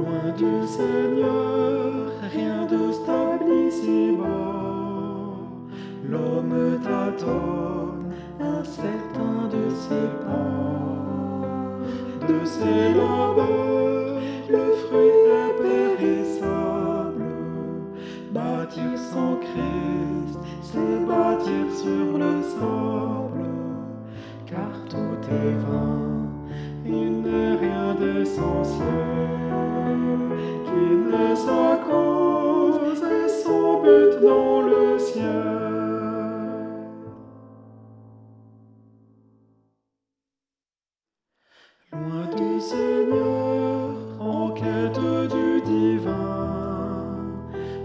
Loin du Seigneur, rien de stable ici-bas. L'homme tâtonne, incertain de ses pas. De ses labeurs, le fruit est périssable. Bâtir sans Christ, c'est bâtir sur le sable. Car tout est vain, il n'est rien d'essentiel sa cause et son but dans le ciel. Loin du Seigneur, en quête du divin,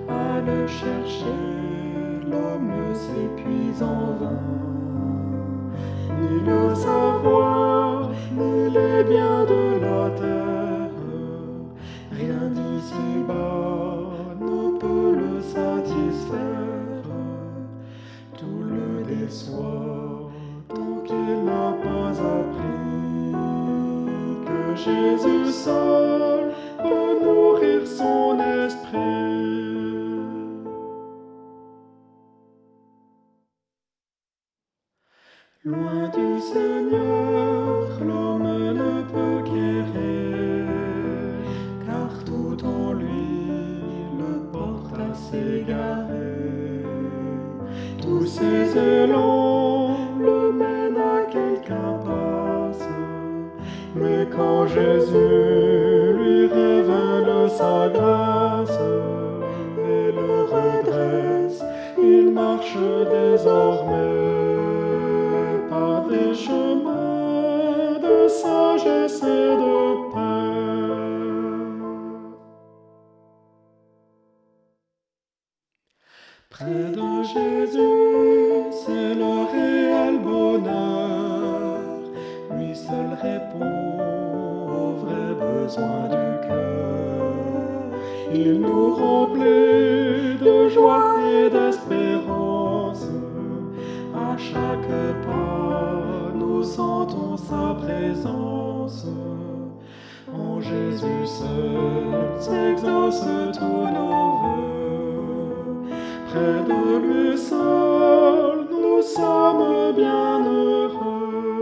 à le chercher, l'homme s'épuise en vain. Ni le savoir, ni les biens déçoit tant qu'il n'a pas appris que Jésus seul peut nourrir son esprit. Loin du Seigneur, l'homme ne peut guérir, car tout en lui le porte à s'égarer. Tous ses élans le mènent à quelque impasse, mais quand Jésus lui révèle sa grâce et le redresse, il marche désormais par des chemins Près de Jésus, c'est le réel bonheur. Lui seul répond aux vrais besoins du cœur. Il nous remplit de joie et d'espérance. À chaque pas, nous sentons sa présence. En Jésus seul s'exaucent tous nos près de nous sommes bien heureux.